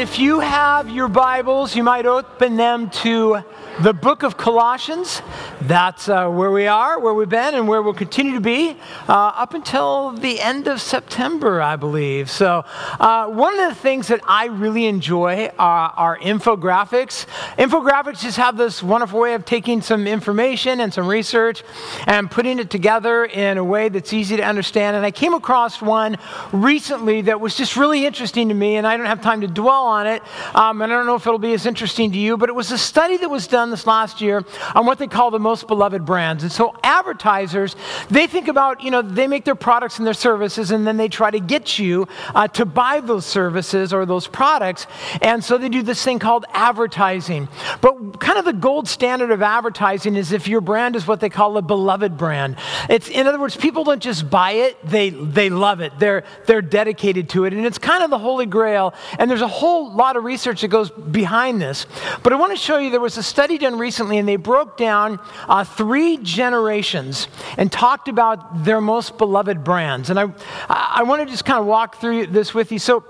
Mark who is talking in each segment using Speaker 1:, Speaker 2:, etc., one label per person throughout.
Speaker 1: if you have your Bibles, you might open them to the book of Colossians. That's uh, where we are, where we've been, and where we'll continue to be uh, up until the end of September, I believe. So, uh, one of the things that I really enjoy are, are, infographics. Infographics just have this wonderful way of taking some information and some research and putting it together in a way that's easy to understand. And I came across one recently that was just really interesting to me, and I don't have time to dwell on it, um, and I don't know if it'll be as interesting to you, but it was a study that was done this last year on what they call the most beloved brands. And so advertisers, they think about, you know, they make their products and their services and then they try to get you uh, to buy those services or those products. And so they do this thing called advertising. But kind of the gold standard of advertising is if your brand is what they call a beloved brand. It's, in other words, people don't just buy it, they, they love it. They're, they're dedicated to it. And it's kind of the holy grail. And there's a whole lot of research that goes behind this. But I want to show you there was a study done recently, and they broke down uh, three generations and talked about their most beloved brands. And I, I want to just kind of walk through this with you. So,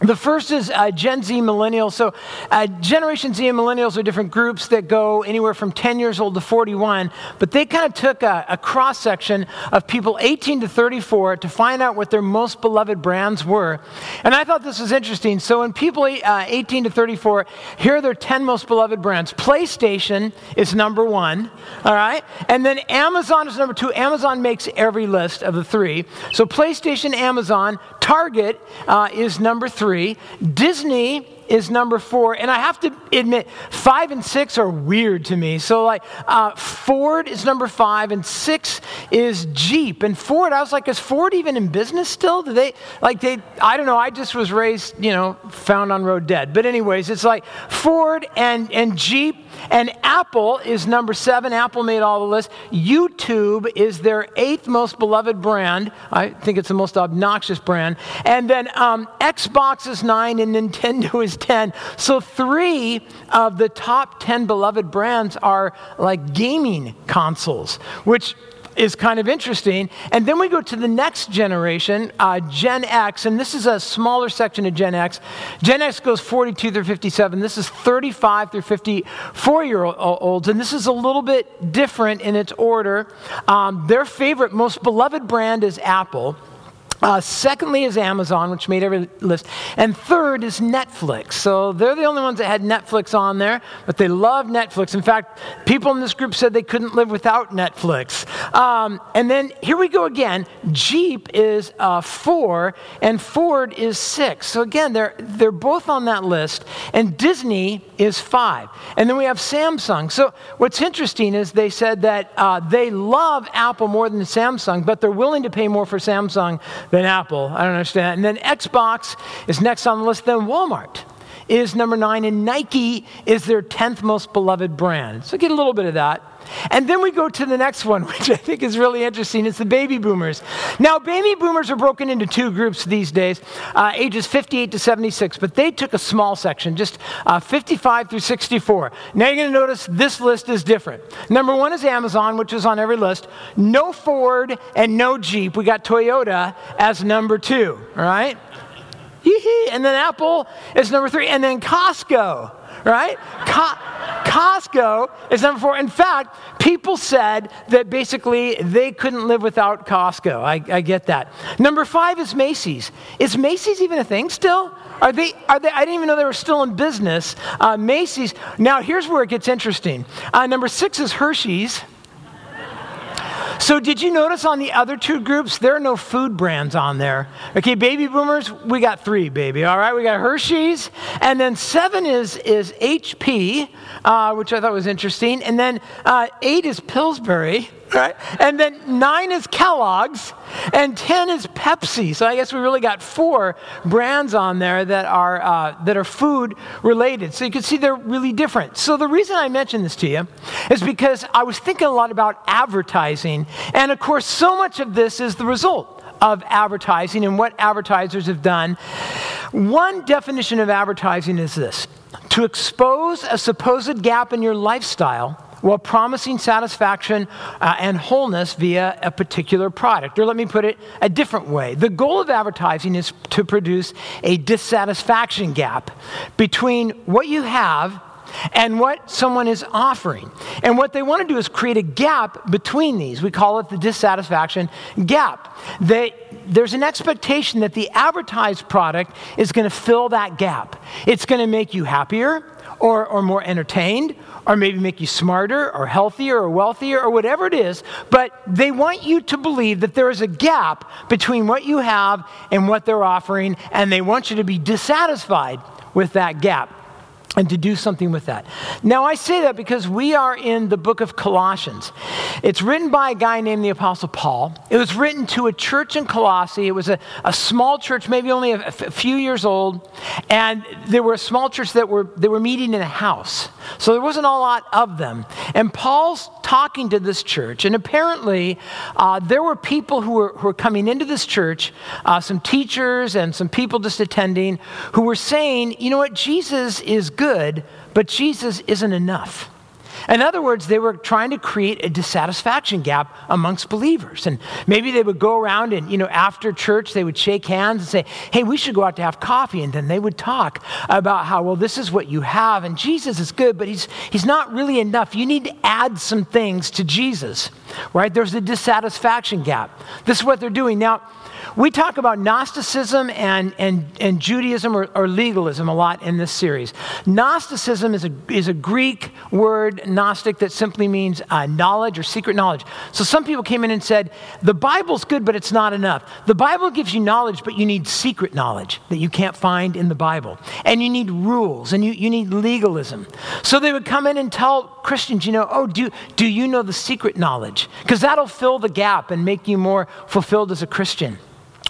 Speaker 1: the first is uh, Gen Z millennials. So, uh, Generation Z and millennials are different groups that go anywhere from 10 years old to 41, but they kind of took a, a cross section of people 18 to 34 to find out what their most beloved brands were. And I thought this was interesting. So, in people uh, 18 to 34, here are their 10 most beloved brands. PlayStation is number one, all right? And then Amazon is number two. Amazon makes every list of the three. So, PlayStation, Amazon, Target uh, is number three. Disney is number four. And I have to admit, five and six are weird to me. So, like, uh, Ford is number five, and six is Jeep. And Ford, I was like, is Ford even in business still? Do they, like, they, I don't know. I just was raised, you know, found on road dead. But, anyways, it's like Ford and, and Jeep. And Apple is number seven. Apple made all the list. YouTube is their eighth most beloved brand. I think it's the most obnoxious brand. And then um, Xbox is nine, and Nintendo is 10. So, three of the top 10 beloved brands are like gaming consoles, which is kind of interesting. And then we go to the next generation, uh, Gen X, and this is a smaller section of Gen X. Gen X goes 42 through 57. This is 35 through 54 year olds, and this is a little bit different in its order. Um, their favorite, most beloved brand is Apple. Uh, secondly is Amazon, which made every list. And third is Netflix. So they're the only ones that had Netflix on there, but they love Netflix. In fact, people in this group said they couldn't live without Netflix. Um, and then here we go again. Jeep is uh, four, and Ford is six. So again, they're, they're both on that list. And Disney is five. And then we have Samsung. So what's interesting is they said that uh, they love Apple more than Samsung, but they're willing to pay more for Samsung than Apple. I don't understand. And then Xbox is next on the list, then Walmart is number nine, and Nike is their 10th most beloved brand. So get a little bit of that. And then we go to the next one, which I think is really interesting. It's the baby boomers. Now, baby boomers are broken into two groups these days, uh, ages 58 to 76, but they took a small section, just uh, 55 through 64. Now you're going to notice this list is different. Number one is Amazon, which is on every list. No Ford and no Jeep. We got Toyota as number two, all right? And then Apple is number three. And then Costco right? Co- Costco is number four. In fact, people said that basically they couldn't live without Costco. I, I get that. Number five is Macy's. Is Macy's even a thing still? Are they, are they, I didn't even know they were still in business. Uh, Macy's. Now, here's where it gets interesting. Uh, number six is Hershey's. So, did you notice on the other two groups, there are no food brands on there? Okay, baby boomers, we got three, baby. All right, we got Hershey's, and then seven is, is HP, uh, which I thought was interesting, and then uh, eight is Pillsbury right? And then nine is Kellogg's, and 10 is Pepsi. So I guess we really got four brands on there that are, uh, that are food related. So you can see they're really different. So the reason I mentioned this to you is because I was thinking a lot about advertising. And of course, so much of this is the result of advertising and what advertisers have done. One definition of advertising is this to expose a supposed gap in your lifestyle while promising satisfaction uh, and wholeness via a particular product. Or let me put it a different way the goal of advertising is to produce a dissatisfaction gap between what you have and what someone is offering. And what they want to do is create a gap between these. We call it the dissatisfaction gap. They, there's an expectation that the advertised product is going to fill that gap. It's going to make you happier or, or more entertained or maybe make you smarter or healthier or wealthier or whatever it is, but they want you to believe that there is a gap between what you have and what they're offering, and they want you to be dissatisfied with that gap and to do something with that. Now, I say that because we are in the book of Colossians. It's written by a guy named the Apostle Paul. It was written to a church in Colossae. It was a, a small church, maybe only a, a few years old. And there were a small church that were, they were meeting in a house. So there wasn't a lot of them. And Paul's talking to this church. And apparently, uh, there were people who were, who were coming into this church, uh, some teachers and some people just attending, who were saying, you know what, Jesus is good good, but Jesus isn't enough. In other words, they were trying to create a dissatisfaction gap amongst believers. And maybe they would go around and, you know, after church, they would shake hands and say, hey, we should go out to have coffee. And then they would talk about how, well, this is what you have. And Jesus is good, but he's, he's not really enough. You need to add some things to Jesus, right? There's a dissatisfaction gap. This is what they're doing. Now, we talk about Gnosticism and, and, and Judaism or, or, legalism a lot in this series. Gnosticism is a, is a Greek word, Gnostic, that simply means uh, knowledge or secret knowledge. So some people came in and said, the Bible's good, but it's not enough. The Bible gives you knowledge, but you need secret knowledge that you can't find in the Bible. And you need rules and you, you need legalism. So they would come in and tell Christians, you know, oh, do, do you know the secret knowledge? Because that'll fill the gap and make you more fulfilled as a Christian.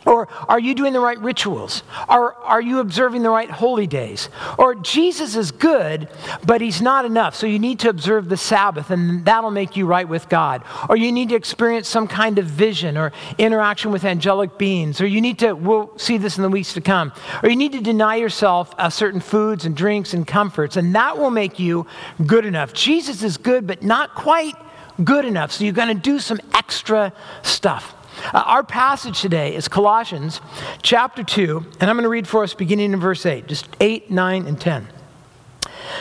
Speaker 1: Or are you doing the right rituals? Or are you observing the right holy days? Or Jesus is good, but he's not enough. So you need to observe the Sabbath, and that'll make you right with God. Or you need to experience some kind of vision or interaction with angelic beings. Or you need to, we'll see this in the weeks to come. Or you need to deny yourself uh, certain foods and drinks and comforts, and that will make you good enough. Jesus is good, but not quite good enough. So you're going to do some extra stuff. Uh, our passage today is Colossians chapter 2, and I'm going to read for us beginning in verse 8, just 8, 9, and 10.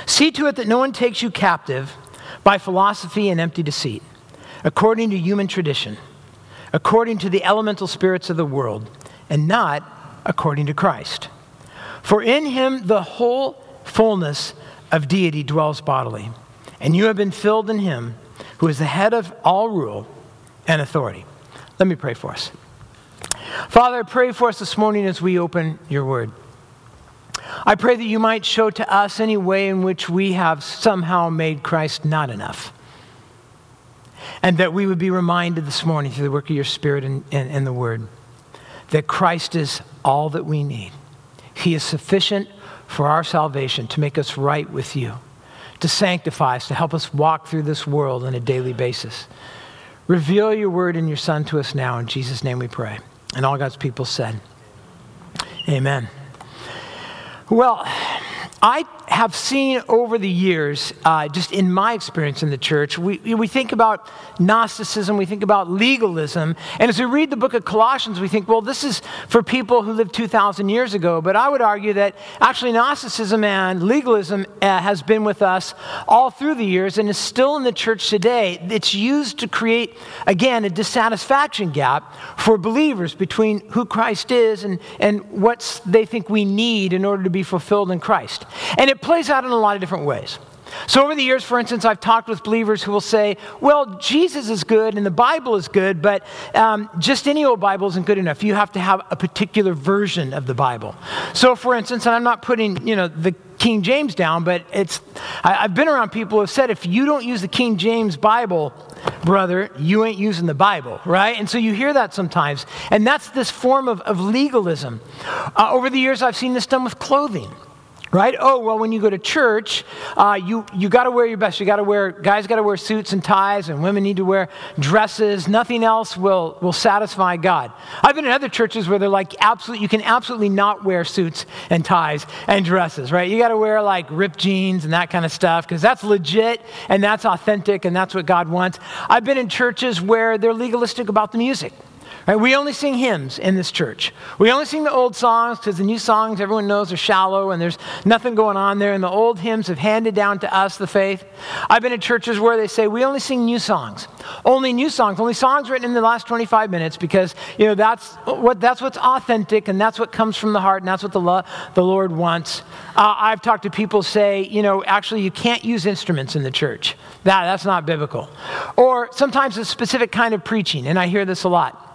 Speaker 1: See to it that no one takes you captive by philosophy and empty deceit, according to human tradition, according to the elemental spirits of the world, and not according to Christ. For in him the whole fullness of deity dwells bodily, and you have been filled in him who is the head of all rule and authority. Let me pray for us. Father, I pray for us this morning as we open your word. I pray that you might show to us any way in which we have somehow made Christ not enough. And that we would be reminded this morning through the work of your Spirit and, and, and the Word that Christ is all that we need. He is sufficient for our salvation to make us right with you, to sanctify us, to help us walk through this world on a daily basis. Reveal your word and your son to us now. In Jesus' name we pray. And all God's people said, Amen. Well, I have seen over the years, uh, just in my experience in the church, we, we think about Gnosticism, we think about legalism. And as we read the book of Colossians, we think, well, this is for people who lived 2,000 years ago. But I would argue that actually Gnosticism and legalism uh, has been with us all through the years and is still in the church today. It's used to create, again, a dissatisfaction gap for believers between who Christ is and, and what they think we need in order to be fulfilled in Christ. And it plays out in a lot of different ways. So, over the years, for instance, I've talked with believers who will say, well, Jesus is good and the Bible is good, but um, just any old Bible isn't good enough. You have to have a particular version of the Bible. So, for instance, and I'm not putting, you know, the King James down, but it's, I, have been around people who have said, if you don't use the King James Bible, brother, you ain't using the Bible, right? And so you hear that sometimes. And that's this form of, of legalism. Uh, over the years, I've seen this done with clothing right? Oh, well, when you go to church, uh, you, you got to wear your best. You got to wear, guys got to wear suits and ties, and women need to wear dresses. Nothing else will, will satisfy God. I've been in other churches where they're like, absolutely, you can absolutely not wear suits and ties and dresses, right? You got to wear like ripped jeans and that kind of stuff because that's legit and that's authentic and that's what God wants. I've been in churches where they're legalistic about the music. Right? We only sing hymns in this church. We only sing the old songs because the new songs everyone knows are shallow and there's nothing going on there. And the old hymns have handed down to us the faith. I've been in churches where they say we only sing new songs, only new songs, only songs written in the last 25 minutes because you know that's what that's what's authentic and that's what comes from the heart and that's what the lo- the Lord wants. Uh, I've talked to people say you know actually you can't use instruments in the church. That that's not biblical. Or sometimes a specific kind of preaching, and I hear this a lot.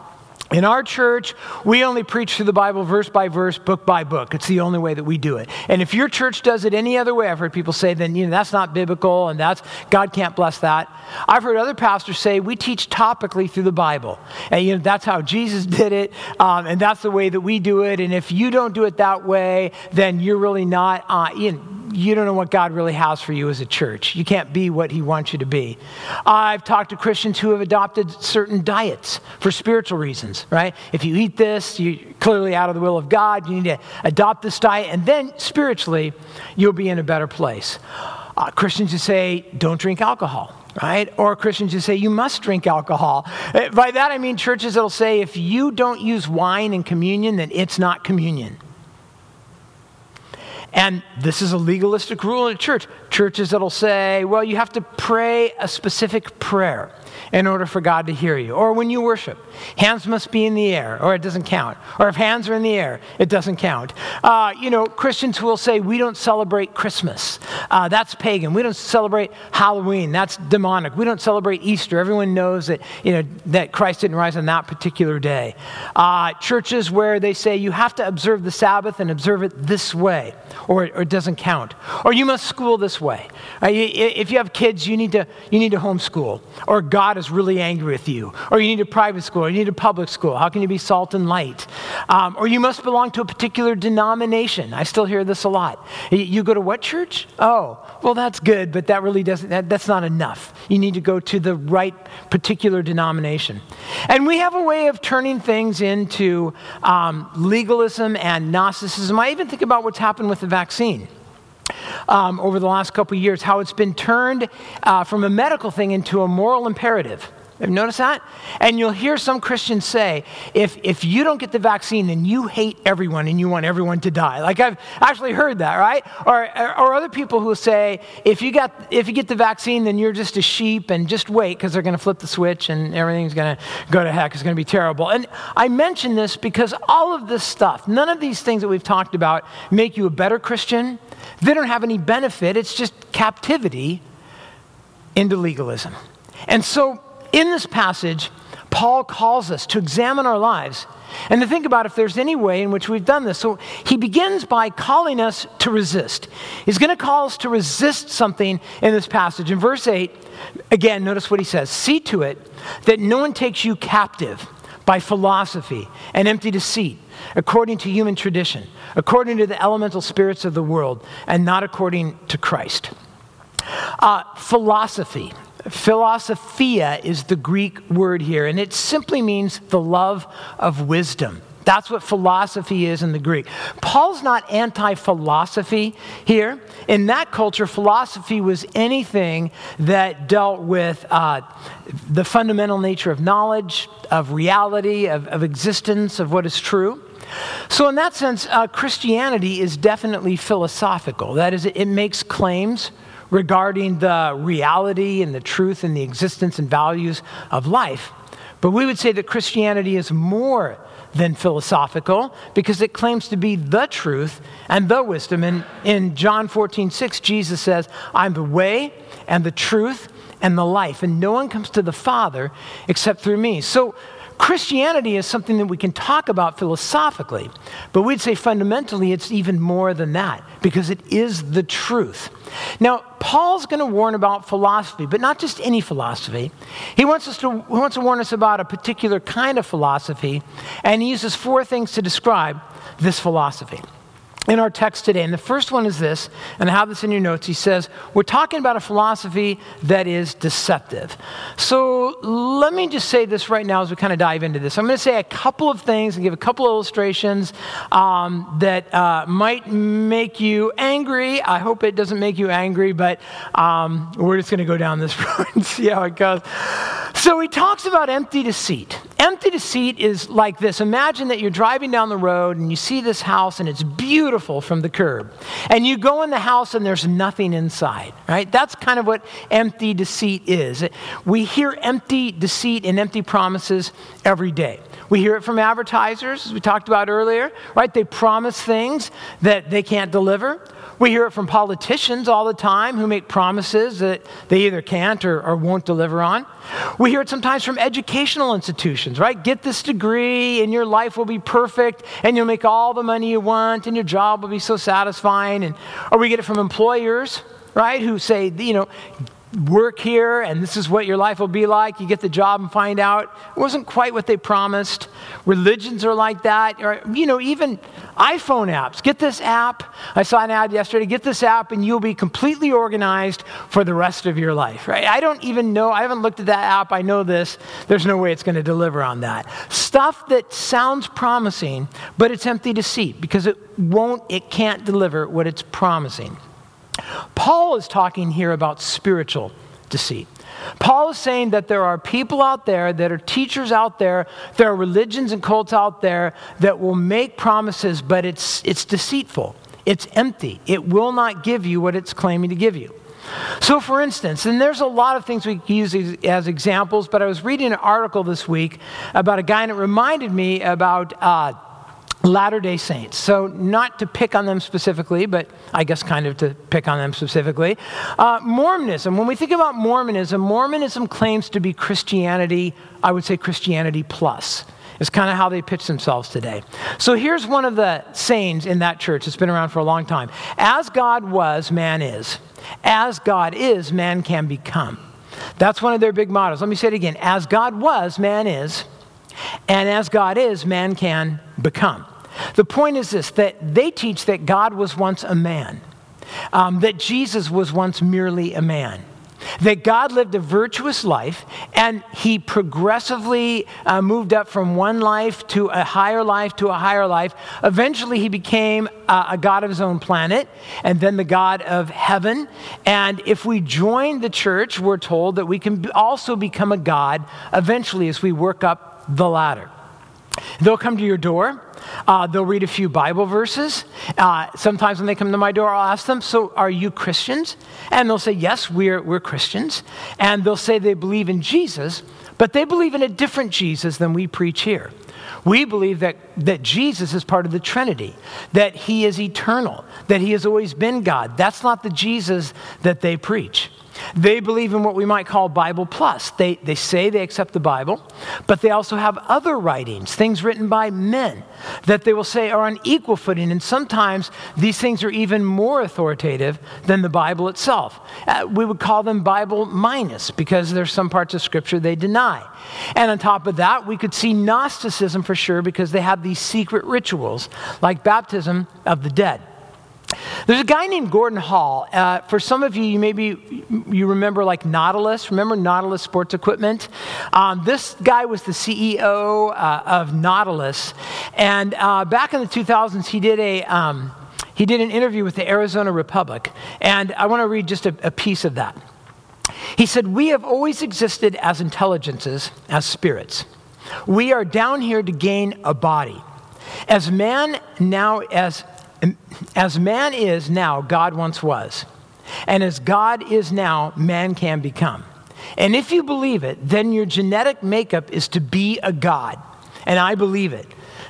Speaker 1: In our church, we only preach through the Bible verse by verse, book by book. It's the only way that we do it. And if your church does it any other way, I've heard people say, then you know that's not biblical and that's God can't bless that. I've heard other pastors say we teach topically through the Bible, and you know that's how Jesus did it, um, and that's the way that we do it. And if you don't do it that way, then you're really not. Uh, you know, you don't know what God really has for you as a church. You can't be what He wants you to be. I've talked to Christians who have adopted certain diets for spiritual reasons, right? If you eat this, you're clearly out of the will of God. You need to adopt this diet, and then spiritually, you'll be in a better place. Uh, Christians who say, don't drink alcohol right? Or Christians who say you must drink alcohol. Uh, by that I mean churches that'll say if you don't use wine in communion, then it's not communion. And this is a legalistic rule in a church. Churches that'll say, well, you have to pray a specific prayer in order for God to hear you. Or when you worship, hands must be in the air, or it doesn't count. Or if hands are in the air, it doesn't count. Uh, you know, Christians will say, we don't celebrate Christmas. Uh, that's pagan. We don't celebrate Halloween. That's demonic. We don't celebrate Easter. Everyone knows that, you know, that Christ didn't rise on that particular day. Uh, churches where they say, you have to observe the Sabbath and observe it this way, or, or it doesn't count. Or you must school this way. Uh, if you have kids, you need to, you need to homeschool. Or God is really angry with you. Or you need a private school, or you need a public school. How can you be salt and light? Um, or you must belong to a particular denomination. I still hear this a lot. You go to what church? Oh, well, that's good, but that really doesn't, that, that's not enough. You need to go to the right particular denomination. And we have a way of turning things into um, legalism and Gnosticism. I even think about what's happened with the vaccine um, over the last couple years, how it's been turned uh, from a medical thing into a moral imperative. Have you noticed that? And you'll hear some Christians say, if, if you don't get the vaccine, then you hate everyone and you want everyone to die. Like I've actually heard that, right? Or, or other people who say, if you, got, if you get the vaccine, then you're just a sheep and just wait because they're going to flip the switch and everything's going to go to heck. It's going to be terrible. And I mention this because all of this stuff, none of these things that we've talked about make you a better Christian. They don't have any benefit. It's just captivity into legalism. And so in this passage, Paul calls us to examine our lives and to think about if there's any way in which we've done this. So he begins by calling us to resist. He's going to call us to resist something in this passage. In verse 8, again, notice what he says See to it that no one takes you captive by philosophy and empty deceit, according to human tradition, according to the elemental spirits of the world, and not according to Christ. Uh, philosophy Philosophia is the Greek word here, and it simply means the love of wisdom. That's what philosophy is in the Greek. Paul's not anti philosophy here. In that culture, philosophy was anything that dealt with uh, the fundamental nature of knowledge, of reality, of, of existence, of what is true. So, in that sense, uh, Christianity is definitely philosophical. That is, it makes claims regarding the reality and the truth and the existence and values of life. But we would say that Christianity is more than philosophical because it claims to be the truth and the wisdom. And in John 14, 6, Jesus says, I'm the way and the truth and the life, and no one comes to the Father except through me. So Christianity is something that we can talk about philosophically, but we'd say fundamentally it's even more than that because it is the truth. Now, Paul's going to warn about philosophy, but not just any philosophy. He wants, us to, he wants to warn us about a particular kind of philosophy, and he uses four things to describe this philosophy. In our text today. And the first one is this, and I have this in your notes. He says, We're talking about a philosophy that is deceptive. So let me just say this right now as we kind of dive into this. I'm going to say a couple of things and give a couple of illustrations um, that uh, might make you angry. I hope it doesn't make you angry, but um, we're just going to go down this road and see how it goes. So he talks about empty deceit. Empty deceit is like this Imagine that you're driving down the road and you see this house and it's beautiful from the curb. And you go in the house and there's nothing inside, right? That's kind of what empty deceit is. We hear empty deceit and empty promises every day. We hear it from advertisers, as we talked about earlier, right? They promise things that they can't deliver. We hear it from politicians all the time who make promises that they either can't or, or, won't deliver on. We hear it sometimes from educational institutions, right? Get this degree and your life will be perfect and you'll make all the money you want and your job will be so satisfying. And, or we get it from employers, right, who say, you know, work here and this is what your life will be like. You get the job and find out it wasn't quite what they promised. Religions are like that. Or, you know, even iPhone apps. Get this app. I saw an ad yesterday. Get this app and you'll be completely organized for the rest of your life, right? I don't even know. I haven't looked at that app. I know this. There's no way it's going to deliver on that. Stuff that sounds promising, but it's empty deceit because it won't, it can't deliver what it's promising. Paul is talking here about spiritual deceit. Paul is saying that there are people out there, that are teachers out there, there are religions and cults out there that will make promises, but it's, it's deceitful. It's empty. It will not give you what it's claiming to give you. So, for instance, and there's a lot of things we use as examples, but I was reading an article this week about a guy, and it reminded me about. Uh, Latter day Saints. So, not to pick on them specifically, but I guess kind of to pick on them specifically. Uh, Mormonism, when we think about Mormonism, Mormonism claims to be Christianity, I would say Christianity plus. Is kind of how they pitch themselves today. So here's one of the sayings in that church. It's been around for a long time. As God was, man is. As God is, man can become. That's one of their big mottos. Let me say it again. As God was, man is. And as God is, man can become. The point is this that they teach that God was once a man, um, that Jesus was once merely a man. That God lived a virtuous life and he progressively uh, moved up from one life to a higher life to a higher life. Eventually, he became uh, a God of his own planet and then the God of heaven. And if we join the church, we're told that we can also become a God eventually as we work up the ladder. They'll come to your door. Uh, they'll read a few Bible verses. Uh, sometimes when they come to my door, I'll ask them, So, are you Christians? And they'll say, Yes, we're, we're Christians. And they'll say they believe in Jesus, but they believe in a different Jesus than we preach here. We believe that, that Jesus is part of the Trinity, that he is eternal, that he has always been God. That's not the Jesus that they preach. They believe in what we might call Bible plus. They, they say they accept the Bible, but they also have other writings, things written by men, that they will say are on equal footing. And sometimes these things are even more authoritative than the Bible itself. Uh, we would call them Bible minus because there's some parts of Scripture they deny. And on top of that, we could see Gnosticism for sure because they have these secret rituals like baptism of the dead. There's a guy named Gordon Hall. Uh, for some of you, you maybe you remember like Nautilus. Remember Nautilus Sports Equipment? Um, this guy was the CEO uh, of Nautilus, and uh, back in the 2000s, he did a um, he did an interview with the Arizona Republic, and I want to read just a, a piece of that. He said, "We have always existed as intelligences, as spirits. We are down here to gain a body." As man now, as as man is now, God once was. And as God is now, man can become. And if you believe it, then your genetic makeup is to be a God. And I believe it.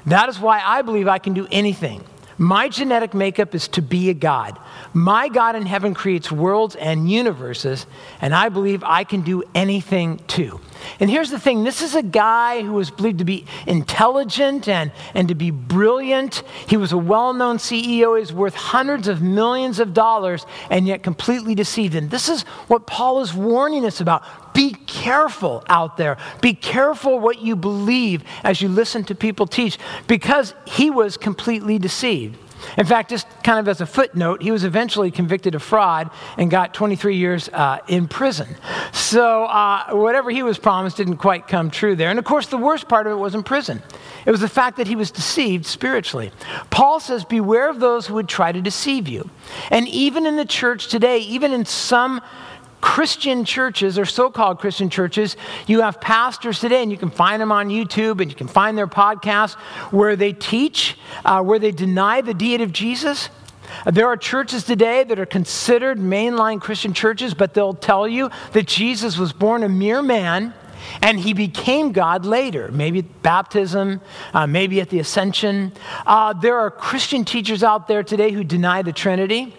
Speaker 1: That is why I believe I can do anything. My genetic makeup is to be a God. My God in heaven creates worlds and universes, and I believe I can do anything too. And here's the thing this is a guy who was believed to be intelligent and, and to be brilliant. He was a well known CEO. He's worth hundreds of millions of dollars and yet completely deceived. And this is what Paul is warning us about. Be careful out there. Be careful what you believe as you listen to people teach because he was completely deceived. In fact, just kind of as a footnote, he was eventually convicted of fraud and got 23 years uh, in prison. So uh, whatever he was promised didn't quite come true there. And of course, the worst part of it was in prison. It was the fact that he was deceived spiritually. Paul says, Beware of those who would try to deceive you. And even in the church today, even in some Christian churches or so called Christian churches, you have pastors today, and you can find them on YouTube and you can find their podcasts where they teach, uh, where they deny the deity of Jesus. There are churches today that are considered mainline Christian churches, but they'll tell you that Jesus was born a mere man and he became God later, maybe at baptism, uh, maybe at the ascension. Uh, there are Christian teachers out there today who deny the Trinity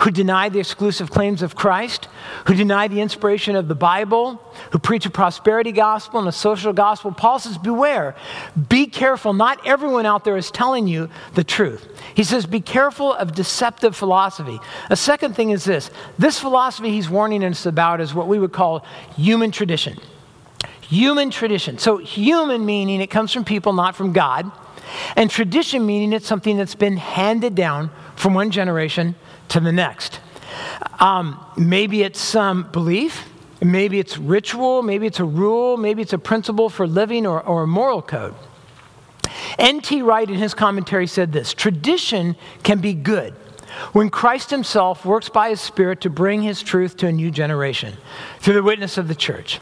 Speaker 1: who deny the exclusive claims of Christ, who deny the inspiration of the Bible, who preach a prosperity gospel and a social gospel. Paul says, Beware, be careful. Not everyone out there is telling you the truth. He says, Be careful of deceptive philosophy. A second thing is this this philosophy he's warning us about is what we would call human tradition. Human tradition. So, human meaning it comes from people, not from God. And tradition meaning it's something that's been handed down from one generation to the next. Um, maybe it's some belief, maybe it's ritual, maybe it's a rule, maybe it's a principle for living or, or a moral code. N.T. Wright, in his commentary, said this Tradition can be good when Christ himself works by his Spirit to bring his truth to a new generation through the witness of the church.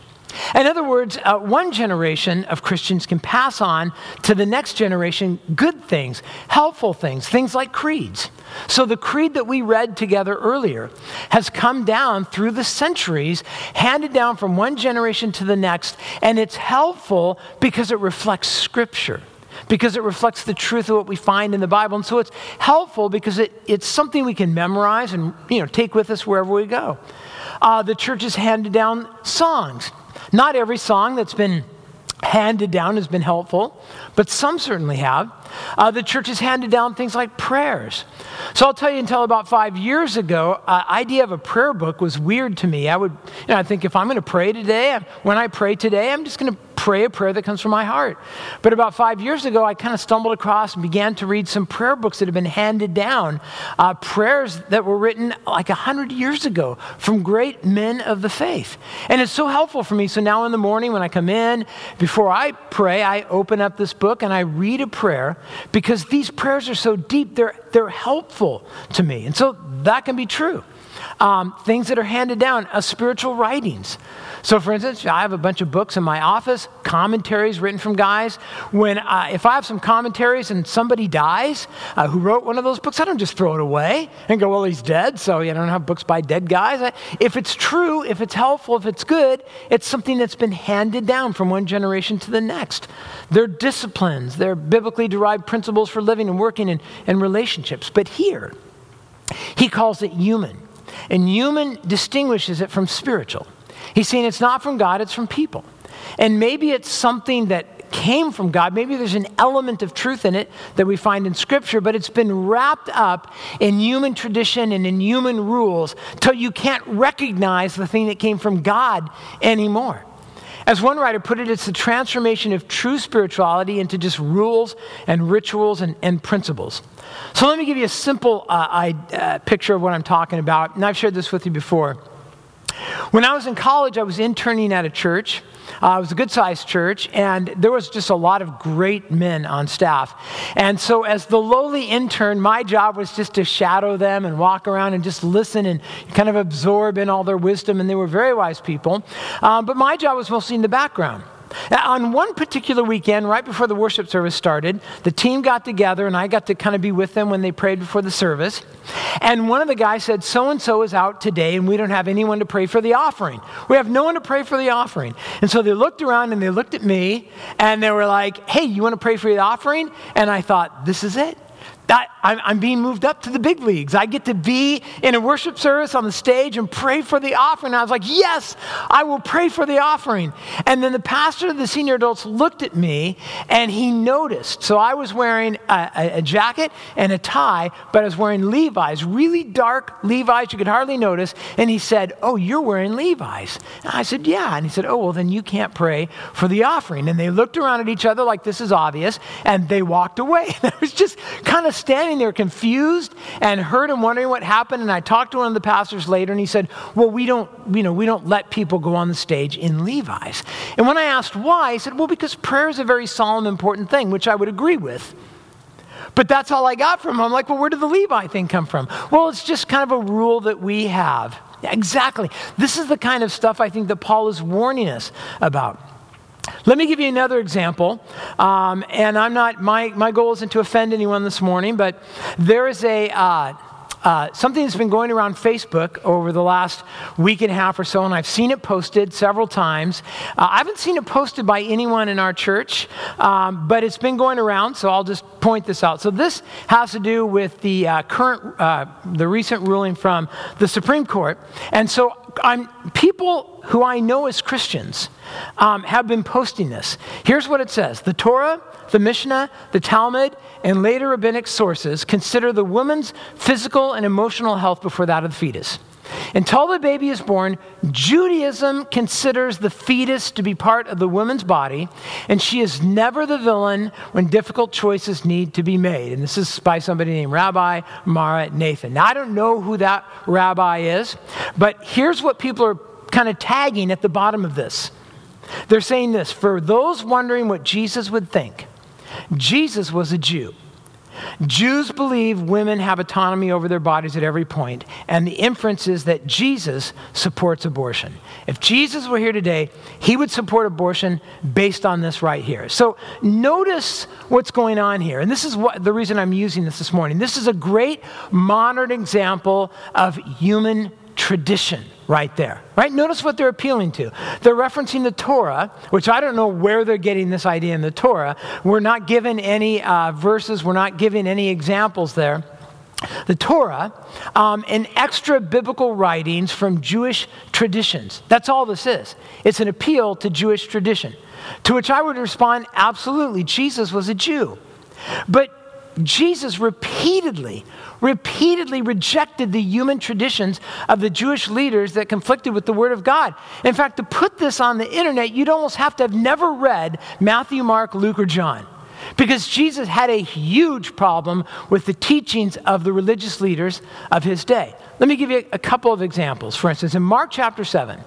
Speaker 1: In other words, uh, one generation of Christians can pass on to the next generation good things, helpful things, things like creeds. So the creed that we read together earlier has come down through the centuries, handed down from one generation to the next, and it's helpful because it reflects Scripture because it reflects the truth of what we find in the Bible. And so it's helpful because it, it's something we can memorize and you know, take with us wherever we go. Uh, the church has handed down songs not every song that's been handed down has been helpful, but some certainly have. Uh, the church has handed down things like prayers. So I'll tell you, until about five years ago, uh, idea of a prayer book was weird to me. I would, you know, I think if I'm going to pray today, when I pray today, I'm just going to pray a prayer that comes from my heart. But about five years ago, I kind of stumbled across and began to read some prayer books that have been handed down, uh, prayers that were written like a hundred years ago from great men of the faith. And it's so helpful for me. So now in the morning when I come in, before I pray, I open up this book and I read a prayer because these prayers are so deep, they're, they're helpful to me. And so that can be true. Um, things that are handed down, uh, spiritual writings. So, for instance, I have a bunch of books in my office, commentaries written from guys. When uh, if I have some commentaries and somebody dies uh, who wrote one of those books, I don't just throw it away and go, "Well, he's dead," so you don't have books by dead guys. I, if it's true, if it's helpful, if it's good, it's something that's been handed down from one generation to the next. They're disciplines, they're biblically derived principles for living and working and, in relationships. But here, he calls it human. And human distinguishes it from spiritual. He's saying it's not from God, it's from people. And maybe it's something that came from God. Maybe there's an element of truth in it that we find in Scripture, but it's been wrapped up in human tradition and in human rules till you can't recognize the thing that came from God anymore. As one writer put it, it's the transformation of true spirituality into just rules and rituals and, and principles. So let me give you a simple uh, I, uh, picture of what I'm talking about, and I've shared this with you before. When I was in college, I was interning at a church. Uh, it was a good sized church, and there was just a lot of great men on staff. And so, as the lowly intern, my job was just to shadow them and walk around and just listen and kind of absorb in all their wisdom. And they were very wise people. Um, but my job was mostly in the background. On one particular weekend, right before the worship service started, the team got together and I got to kind of be with them when they prayed before the service. And one of the guys said, So and so is out today and we don't have anyone to pray for the offering. We have no one to pray for the offering. And so they looked around and they looked at me and they were like, Hey, you want to pray for the offering? And I thought, This is it. I, I'm being moved up to the big leagues. I get to be in a worship service on the stage and pray for the offering. I was like, yes, I will pray for the offering. And then the pastor of the senior adults looked at me and he noticed. So I was wearing a, a, a jacket and a tie, but I was wearing Levi's, really dark Levi's you could hardly notice. And he said, Oh, you're wearing Levi's. And I said, Yeah. And he said, Oh, well, then you can't pray for the offering. And they looked around at each other like this is obvious and they walked away. I was just kind of standing there confused and hurt and wondering what happened. And I talked to one of the pastors later, and he said, Well, we don't, you know, we don't let people go on the stage in Levi's. And when I asked why, he said, Well, because prayer is a very solemn, important thing, which I would agree with. But that's all I got from him. I'm like, well, where did the Levi thing come from? Well, it's just kind of a rule that we have. Exactly. This is the kind of stuff I think that Paul is warning us about. Let me give you another example. Um, and I'm not, my, my goal isn't to offend anyone this morning, but there is a, uh, uh, something that's been going around Facebook over the last week and a half or so, and I've seen it posted several times. Uh, I haven't seen it posted by anyone in our church, um, but it's been going around, so I'll just point this out. So this has to do with the uh, current, uh, the recent ruling from the Supreme Court, and so I'm, people who I know as Christians um, have been posting this. Here's what it says The Torah, the Mishnah, the Talmud, and later rabbinic sources consider the woman's physical and emotional health before that of the fetus. Until the baby is born, Judaism considers the fetus to be part of the woman's body, and she is never the villain when difficult choices need to be made. And this is by somebody named Rabbi Mara Nathan. Now, I don't know who that rabbi is, but here's what people are kind of tagging at the bottom of this. They're saying this for those wondering what Jesus would think, Jesus was a Jew. Jews believe women have autonomy over their bodies at every point, and the inference is that Jesus supports abortion. If Jesus were here today, he would support abortion based on this right here. So notice what's going on here, and this is what, the reason I'm using this this morning. This is a great modern example of human tradition right there. Right? Notice what they're appealing to. They're referencing the Torah, which I don't know where they're getting this idea in the Torah. We're not given any uh, verses, we're not given any examples there. The Torah um, and extra biblical writings from Jewish traditions. That's all this is. It's an appeal to Jewish tradition. To which I would respond absolutely, Jesus was a Jew. But Jesus repeatedly repeatedly rejected the human traditions of the Jewish leaders that conflicted with the Word of God. In fact, to put this on the internet, you'd almost have to have never read Matthew, Mark, Luke, or John. Because Jesus had a huge problem with the teachings of the religious leaders of his day. Let me give you a couple of examples. For instance, in Mark chapter 7,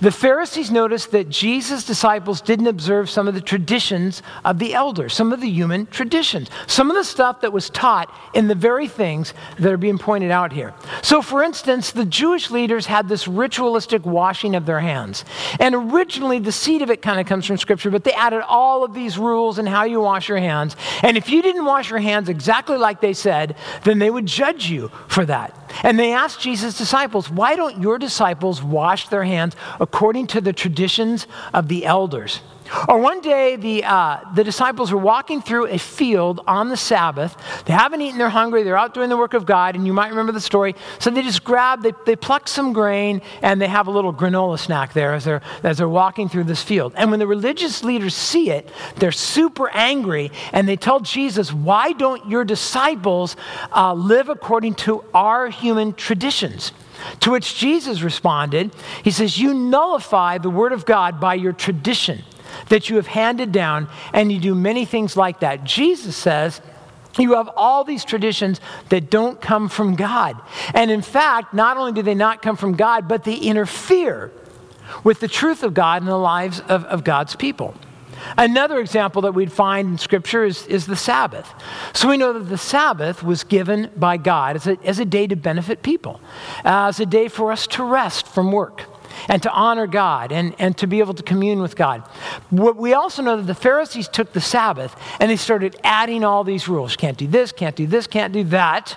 Speaker 1: the Pharisees noticed that Jesus' disciples didn't observe some of the traditions of the elders, some of the human traditions, some of the stuff that was taught in the very things that are being pointed out here. So, for instance, the Jewish leaders had this ritualistic washing of their hands. And originally, the seed of it kind of comes from Scripture, but they added all of these rules and how you wash your hands. And if you didn't wash your hands exactly like they said, then they would judge you for that. And they asked Jesus' disciples, Why don't your disciples wash their hands according to the traditions of the elders? Or one day, the, uh, the disciples were walking through a field on the Sabbath. They haven't eaten, they're hungry, they're out doing the work of God, and you might remember the story. So they just grab, they, they pluck some grain, and they have a little granola snack there as they're, as they're walking through this field. And when the religious leaders see it, they're super angry, and they tell Jesus, Why don't your disciples uh, live according to our human traditions? To which Jesus responded, He says, You nullify the word of God by your tradition that you have handed down, and you do many things like that. Jesus says, you have all these traditions that don't come from God. And in fact, not only do they not come from God, but they interfere with the truth of God in the lives of, of God's people. Another example that we'd find in Scripture is, is the Sabbath. So we know that the Sabbath was given by God as a, as a day to benefit people, as a day for us to rest from work and to honor God and, and to be able to commune with God. What we also know that the Pharisees took the Sabbath and they started adding all these rules. Can't do this, can't do this, can't do that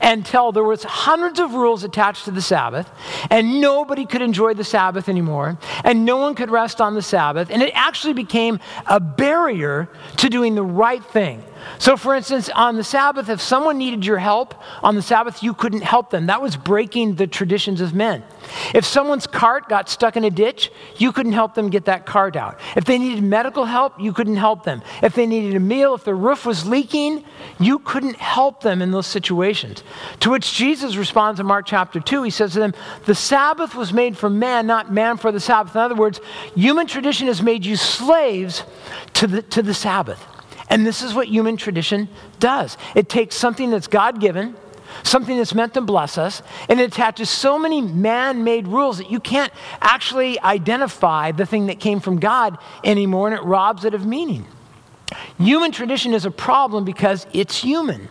Speaker 1: until there was hundreds of rules attached to the Sabbath, and nobody could enjoy the Sabbath anymore, and no one could rest on the Sabbath, and it actually became a barrier to doing the right thing. So, for instance, on the Sabbath, if someone needed your help on the Sabbath, you couldn't help them. That was breaking the traditions of men. If someone's cart got stuck in a ditch, you couldn't help them get that cart out. If they needed medical help, you couldn't help them. If they needed a meal, if their roof was leaking, you couldn't help them in those situations. To which Jesus responds in Mark chapter 2. He says to them, The Sabbath was made for man, not man for the Sabbath. In other words, human tradition has made you slaves to the, to the Sabbath. And this is what human tradition does it takes something that's God given, something that's meant to bless us, and it attaches so many man made rules that you can't actually identify the thing that came from God anymore, and it robs it of meaning. Human tradition is a problem because it's human.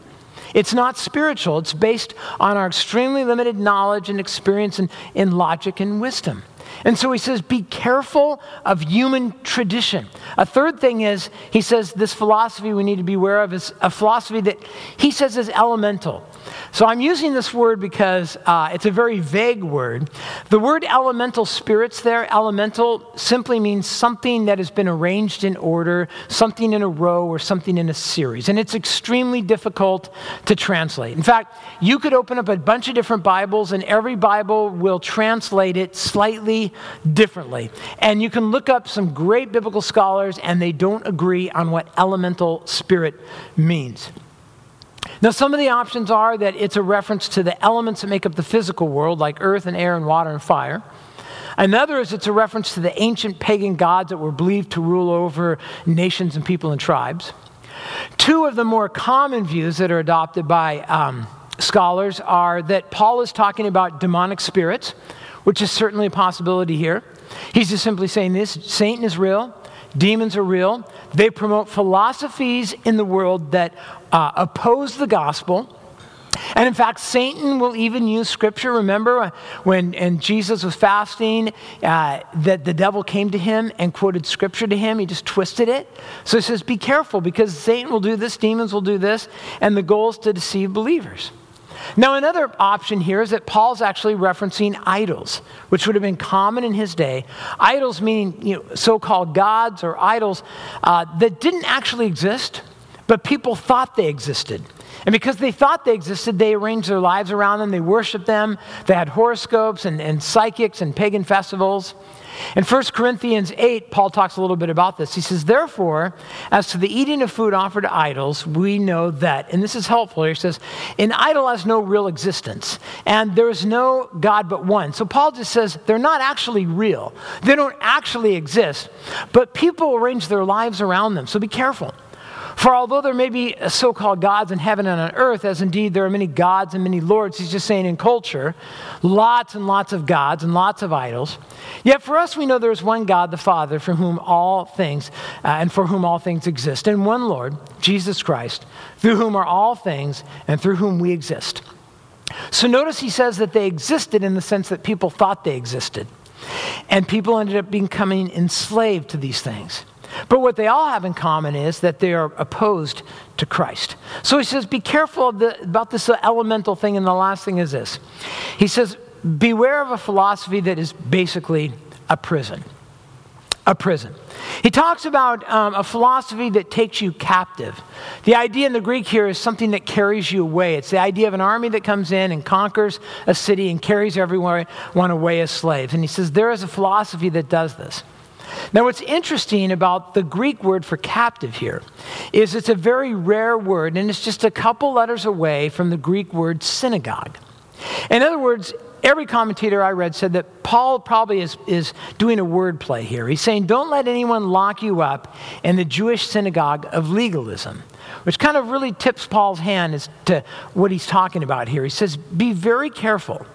Speaker 1: It's not spiritual. It's based on our extremely limited knowledge and experience in, in logic and wisdom. And so he says, be careful of human tradition. A third thing is, he says, this philosophy we need to be aware of is a philosophy that he says is elemental. So I'm using this word because uh, it's a very vague word. The word elemental spirits there, elemental, simply means something that has been arranged in order, something in a row, or something in a series. And it's extremely difficult to translate. In fact, you could open up a bunch of different Bibles, and every Bible will translate it slightly differently. And you can look up some great biblical scholars, and they don't agree on what elemental spirit means. Now, some of the options are that it's a reference to the elements that make up the physical world, like earth and air and water and fire. Another is it's a reference to the ancient pagan gods that were believed to rule over nations and people and tribes. Two of the more common views that are adopted by um, scholars are that Paul is talking about demonic spirits, which is certainly a possibility here. He's just simply saying this Satan is real, demons are real, they promote philosophies in the world that uh, oppose the gospel. And in fact, Satan will even use scripture. Remember when and Jesus was fasting, uh, that the devil came to him and quoted scripture to him? He just twisted it. So he says, Be careful because Satan will do this, demons will do this, and the goal is to deceive believers. Now, another option here is that Paul's actually referencing idols, which would have been common in his day. Idols meaning you know, so called gods or idols uh, that didn't actually exist, but people thought they existed. And because they thought they existed, they arranged their lives around them, they worshiped them, they had horoscopes and, and psychics and pagan festivals. In 1 Corinthians 8, Paul talks a little bit about this. He says, Therefore, as to the eating of food offered to idols, we know that, and this is helpful here, he says, an idol has no real existence, and there is no God but one. So Paul just says they're not actually real, they don't actually exist, but people arrange their lives around them, so be careful. For although there may be so called gods in heaven and on earth, as indeed there are many gods and many lords, he's just saying in culture, lots and lots of gods and lots of idols. Yet for us, we know there is one God, the Father, from whom all things uh, and for whom all things exist, and one Lord, Jesus Christ, through whom are all things and through whom we exist. So notice he says that they existed in the sense that people thought they existed. And people ended up becoming enslaved to these things. But what they all have in common is that they are opposed to Christ. So he says, be careful the, about this elemental thing. And the last thing is this He says, beware of a philosophy that is basically a prison. A prison. He talks about um, a philosophy that takes you captive. The idea in the Greek here is something that carries you away. It's the idea of an army that comes in and conquers a city and carries everyone away as slaves. And he says there is a philosophy that does this. Now, what's interesting about the Greek word for captive here is it's a very rare word, and it's just a couple letters away from the Greek word synagogue. In other words, every commentator I read said that Paul probably is, is doing a word play here. He's saying, don't let anyone lock you up in the Jewish synagogue of legalism, which kind of really tips Paul's hand as to what he's talking about here. He says, be very careful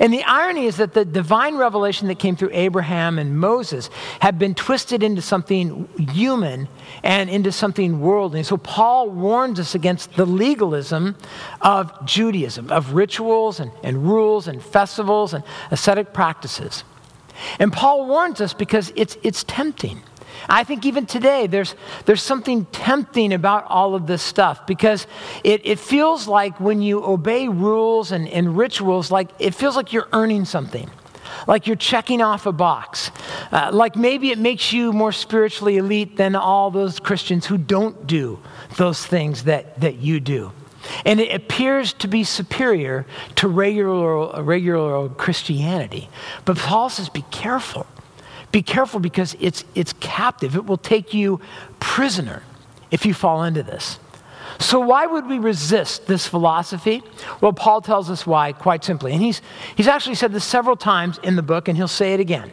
Speaker 1: and the irony is that the divine revelation that came through Abraham and Moses had been twisted into something human and into something worldly. So Paul warns us against the legalism of Judaism, of rituals and, and rules and festivals and ascetic practices. And Paul warns us because it's, it's tempting. I think even today there's, there's something tempting about all of this stuff because it, it feels like when you obey rules and, and rituals, like it feels like you're earning something. Like you're checking off a box. Uh, like maybe it makes you more spiritually elite than all those Christians who don't do those things that, that you do. And it appears to be superior to regular, regular Christianity. But Paul says, be careful. Be careful because it's, it's captive. It will take you prisoner if you fall into this. So, why would we resist this philosophy? Well, Paul tells us why quite simply. And he's, he's actually said this several times in the book, and he'll say it again.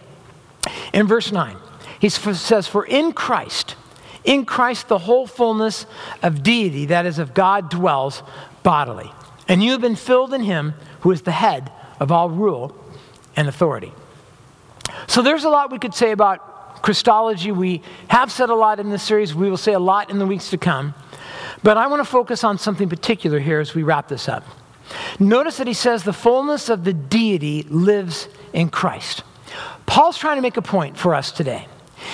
Speaker 1: In verse 9, he says, For in Christ, In Christ, the whole fullness of deity, that is, of God, dwells bodily. And you have been filled in him who is the head of all rule and authority. So there's a lot we could say about Christology. We have said a lot in this series. We will say a lot in the weeks to come. But I want to focus on something particular here as we wrap this up. Notice that he says the fullness of the deity lives in Christ. Paul's trying to make a point for us today.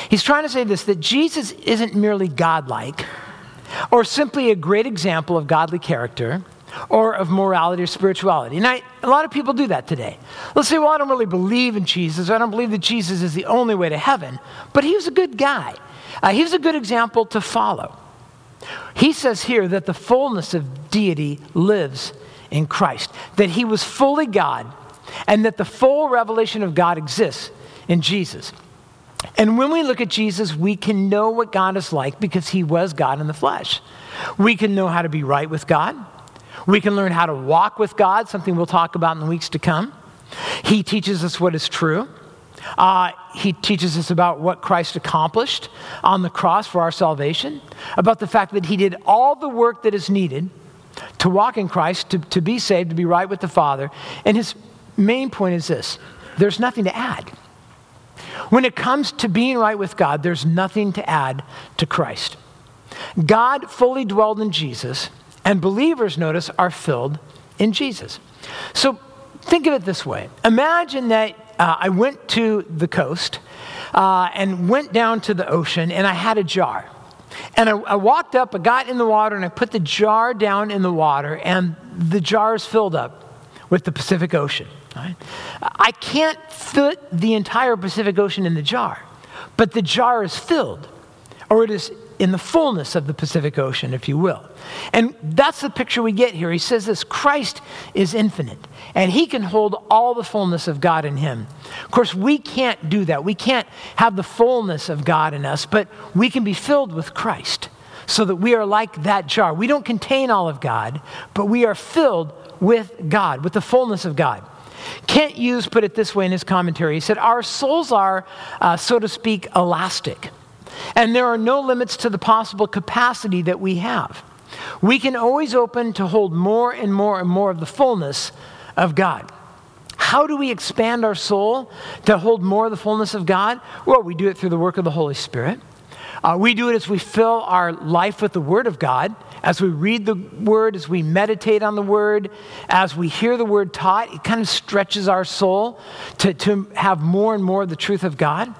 Speaker 1: He's trying to say this that Jesus isn't merely godlike or simply a great example of godly character or of morality or spirituality. And I, a lot of people do that today. Let's say, well, I don't really believe in Jesus. I don't believe that Jesus is the only way to heaven, but he was a good guy. Uh, he was a good example to follow. He says here that the fullness of deity lives in Christ, that he was fully God, and that the full revelation of God exists in Jesus. And when we look at Jesus, we can know what God is like because he was God in the flesh. We can know how to be right with God. We can learn how to walk with God, something we'll talk about in the weeks to come. He teaches us what is true. Uh, he teaches us about what Christ accomplished on the cross for our salvation, about the fact that he did all the work that is needed to walk in Christ, to, to be saved, to be right with the Father. And his main point is this there's nothing to add. When it comes to being right with God, there's nothing to add to Christ. God fully dwelled in Jesus, and believers, notice, are filled in Jesus. So think of it this way Imagine that uh, I went to the coast uh, and went down to the ocean, and I had a jar. And I, I, walked up, I got in the water, and I put the jar down in the water, and the jar is filled up with the Pacific Ocean. Right? I can't fit the entire Pacific Ocean in the jar, but the jar is filled, or it is in the fullness of the Pacific Ocean, if you will. And that's the picture we get here. He says this Christ is infinite, and he can hold all the fullness of God in him. Of course, we can't do that. We can't have the fullness of God in us, but we can be filled with Christ so that we are like that jar. We don't contain all of God, but we are filled with God, with the fullness of God. Kent Hughes put it this way in his commentary. He said, Our souls are, uh, so to speak, elastic. And there are no limits to the possible capacity that we have. We can always open to hold more and more and more of the fullness of God. How do we expand our soul to hold more of the fullness of God? Well, we do it through the work of the Holy Spirit. Uh, we do it as we fill our life with the Word of God, as we read the Word, as we meditate on the Word, as we hear the Word taught. It kind of stretches our soul to, to have more and more of the truth of God.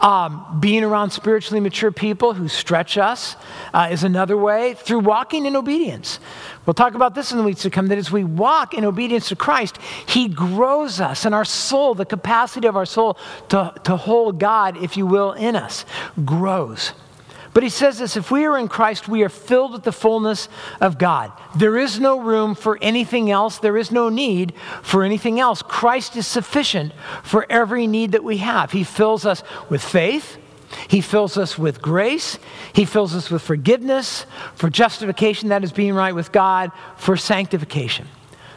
Speaker 1: Um, being around spiritually mature people who stretch us uh, is another way through walking in obedience. We'll talk about this in the weeks to come that as we walk in obedience to Christ, He grows us and our soul, the capacity of our soul to, to hold God, if you will, in us, grows. But he says this if we are in Christ, we are filled with the fullness of God. There is no room for anything else, there is no need for anything else. Christ is sufficient for every need that we have. He fills us with faith. He fills us with grace. He fills us with forgiveness, for justification, that is being right with God, for sanctification.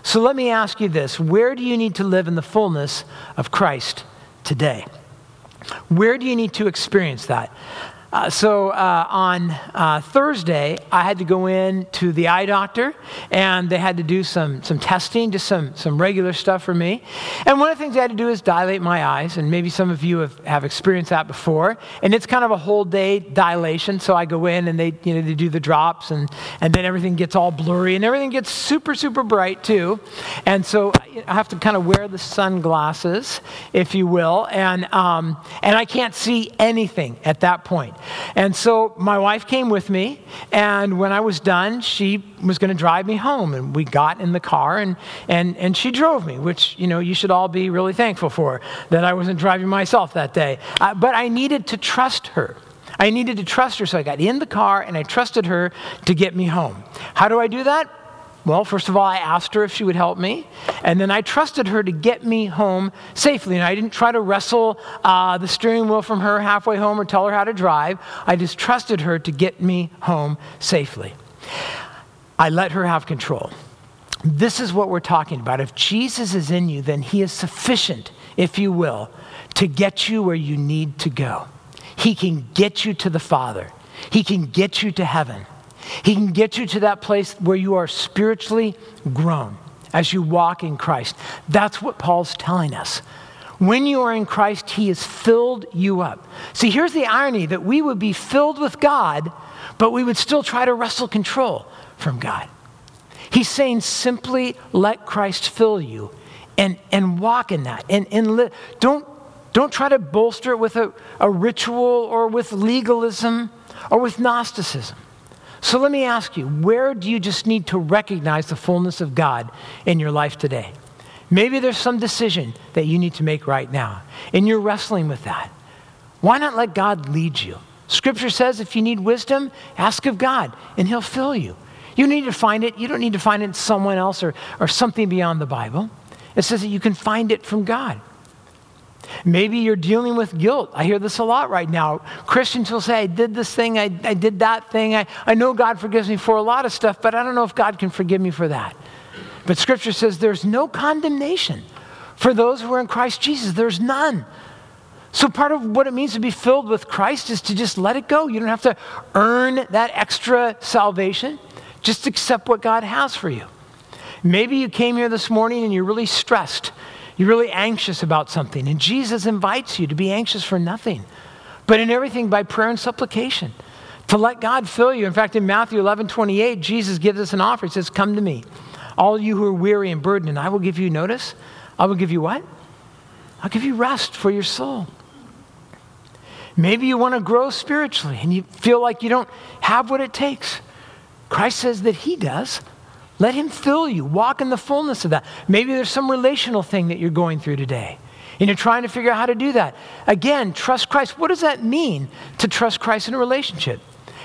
Speaker 1: So let me ask you this where do you need to live in the fullness of Christ today? Where do you need to experience that? Uh, so uh, on uh, Thursday, I had to go in to the eye doctor, and they had to do some, some testing, just some, some regular stuff for me. And one of the things they had to do is dilate my eyes, and maybe some of you have, have experienced that before. And it's kind of a whole day dilation. So I go in, and they, you know, they do the drops, and, and then everything gets all blurry, and everything gets super, super bright too. And so I have to kind of wear the sunglasses, if you will, and, um, and I can't see anything at that point. And so my wife came with me, and when I was done, she was going to drive me home. And we got in the car, and, and, and she drove me, which, you know, you should all be really thankful for that I wasn't driving myself that day. Uh, but I needed to trust her. I needed to trust her, so I got in the car and I trusted her to get me home. How do I do that? Well, first of all, I asked her if she would help me, and then I trusted her to get me home safely. And I didn't try to wrestle uh, the steering wheel from her halfway home or tell her how to drive. I just trusted her to get me home safely. I let her have control. This is what we're talking about. If Jesus is in you, then he is sufficient, if you will, to get you where you need to go. He can get you to the Father. He can get you to heaven. He can get you to that place where you are spiritually grown as you walk in Christ. That's what Paul's telling us. When you are in Christ, He has filled you up. See, here's the irony that we would be filled with God, but we would still try to wrestle control from God. He's saying simply let Christ fill you and, and walk in that. And, and li- don't, don't try to bolster it with a, a ritual or with legalism or with Gnosticism. So let me ask you, where do you just need to recognize the fullness of God in your life today? Maybe there's some decision that you need to make right now, and you're wrestling with that. Why not let God lead you? Scripture says if you need wisdom, ask of God, and He'll fill you. You need to find it. You don't need to find it in someone else or, or something beyond the Bible. It says that you can find it from God. Maybe you're dealing with guilt. I hear this a lot right now. Christians will say, I did this thing, I, I did that thing. I, I know God forgives me for a lot of stuff, but I don't know if God can forgive me for that. But Scripture says there's no condemnation for those who are in Christ Jesus. There's none. So, part of what it means to be filled with Christ is to just let it go. You don't have to earn that extra salvation, just accept what God has for you. Maybe you came here this morning and you're really stressed you're really anxious about something, and Jesus invites you to be anxious for nothing, but in everything by prayer and supplication, to let God fill you. In fact, in Matthew 11 28, Jesus gives us an offer. He says, Come to me, all you who are weary and burdened, and I will give you notice. I will give you what? I'll give you rest for your soul. Maybe you want to grow spiritually and you feel like you don't have what it takes. Christ says that He does. Let Him fill you. Walk in the fullness of that. Maybe there's some relational thing that you're going through today. And you're trying to figure out how to do that. Again, trust Christ. What does that mean to trust Christ in a relationship?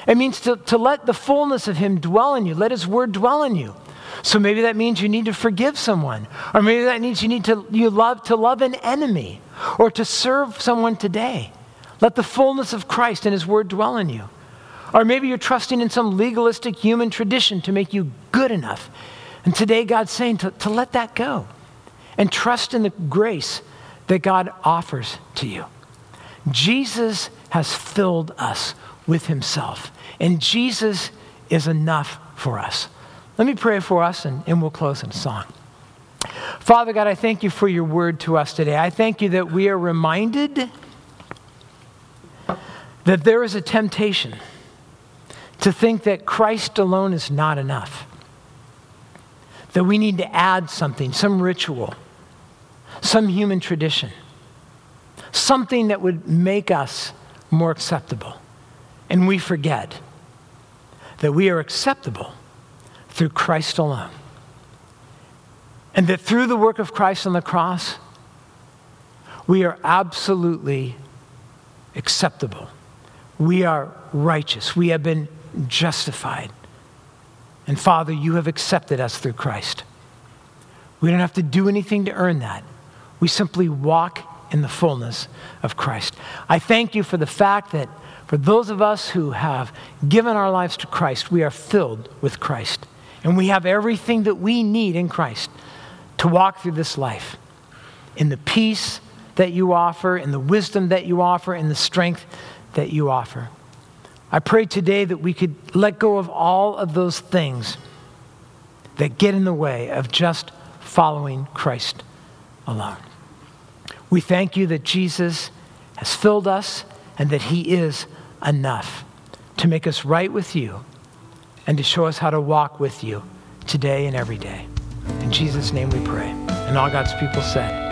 Speaker 1: It means to, to let the fullness of Him dwell in you, let His word dwell in you. So maybe that means you need to forgive someone, or maybe that means you need to you love to love an enemy, or to serve someone today. Let the fullness of Christ and His word dwell in you. Or maybe you're trusting in some legalistic human tradition to make you good enough. And today God's saying to, to let that go and trust in the grace that God offers to you. Jesus has filled us with himself, and Jesus is enough for us. Let me pray for us, and, and we'll close in a song. Father God, I thank you for your word to us today. I thank you that we are reminded that there is a temptation to think that Christ alone is not enough. That we need to add something, some ritual, some human tradition, something that would make us more acceptable. And we forget that we are acceptable through Christ alone. And that through the work of Christ on the cross, we are absolutely acceptable. We are righteous. We have been justified. And Father, you have accepted us through Christ. We don't have to do anything to earn that. We simply walk in the fullness of Christ. I thank you for the fact that for those of us who have given our lives to Christ, we are filled with Christ. And we have everything that we need in Christ to walk through this life in the peace that you offer, in the wisdom that you offer, in the strength that you offer. I pray today that we could let go of all of those things that get in the way of just following Christ alone. We thank you that Jesus has filled us and that he is enough to make us right with you and to show us how to walk with you today and every day. In Jesus' name we pray. And all God's people said,